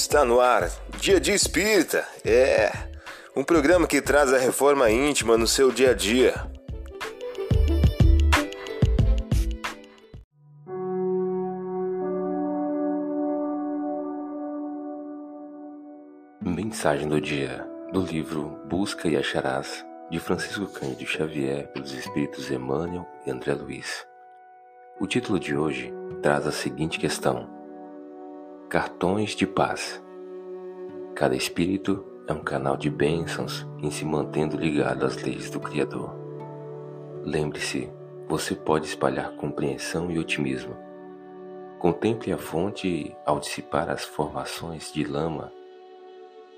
Está no ar, Dia de Espírita. É um programa que traz a reforma íntima no seu dia a dia. Mensagem do dia do livro Busca e Acharás de Francisco Cândido Xavier pelos espíritos Emmanuel e André Luiz. O título de hoje traz a seguinte questão: Cartões de paz. Cada espírito é um canal de bênçãos em se mantendo ligado às leis do Criador. Lembre-se, você pode espalhar compreensão e otimismo. Contemple a fonte ao dissipar as formações de lama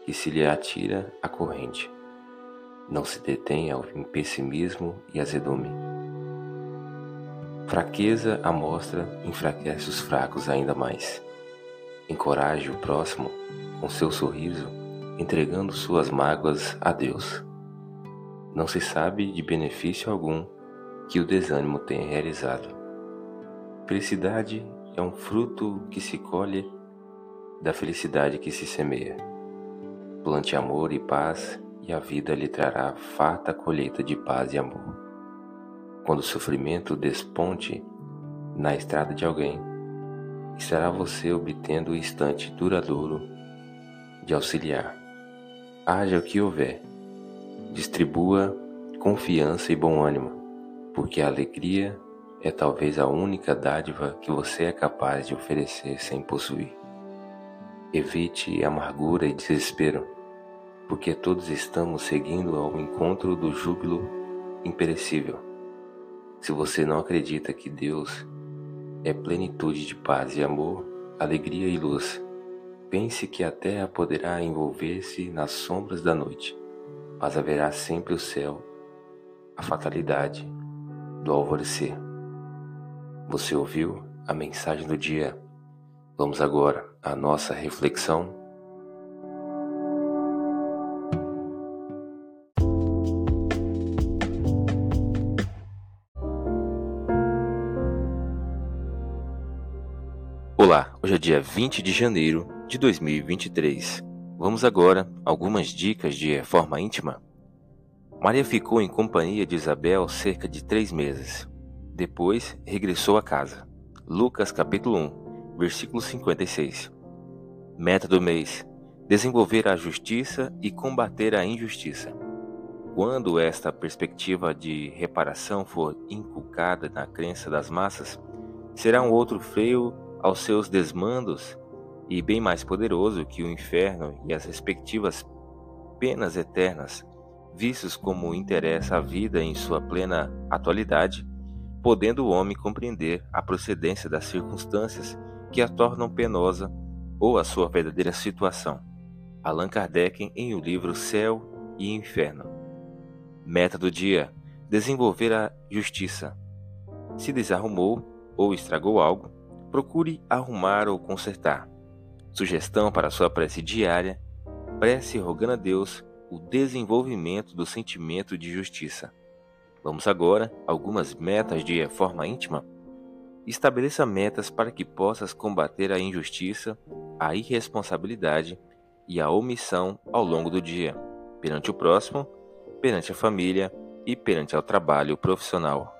que se lhe atira a corrente. Não se detenha em pessimismo e azedume. Fraqueza à mostra enfraquece os fracos ainda mais. Encoraje o próximo com seu sorriso, entregando suas mágoas a Deus. Não se sabe de benefício algum que o desânimo tenha realizado. Felicidade é um fruto que se colhe da felicidade que se semeia. Plante amor e paz, e a vida lhe trará farta colheita de paz e amor. Quando o sofrimento desponte na estrada de alguém, estará você obtendo o instante duradouro de auxiliar. Haja o que houver, distribua confiança e bom ânimo, porque a alegria é talvez a única dádiva que você é capaz de oferecer sem possuir. Evite amargura e desespero, porque todos estamos seguindo ao encontro do júbilo imperecível. Se você não acredita que Deus é plenitude de paz e amor, alegria e luz. Pense que a terra poderá envolver-se nas sombras da noite, mas haverá sempre o céu, a fatalidade do alvorecer. Você ouviu a mensagem do dia? Vamos agora à nossa reflexão Olá, hoje é dia 20 de janeiro de 2023. Vamos agora algumas dicas de reforma íntima. Maria ficou em companhia de Isabel cerca de três meses. Depois regressou a casa. Lucas capítulo 1, versículo 56. Meta do mês: desenvolver a justiça e combater a injustiça. Quando esta perspectiva de reparação for inculcada na crença das massas, será um outro freio aos seus desmandos e bem mais poderoso que o inferno e as respectivas penas eternas, vistos como interessa a vida em sua plena atualidade, podendo o homem compreender a procedência das circunstâncias que a tornam penosa ou a sua verdadeira situação. Allan Kardec em o livro Céu e Inferno. Meta do dia: desenvolver a justiça. Se desarrumou ou estragou algo, procure arrumar ou consertar. Sugestão para sua prece diária: prece rogando a Deus o desenvolvimento do sentimento de justiça. Vamos agora algumas metas de reforma íntima. Estabeleça metas para que possas combater a injustiça, a irresponsabilidade e a omissão ao longo do dia, perante o próximo, perante a família e perante ao trabalho profissional.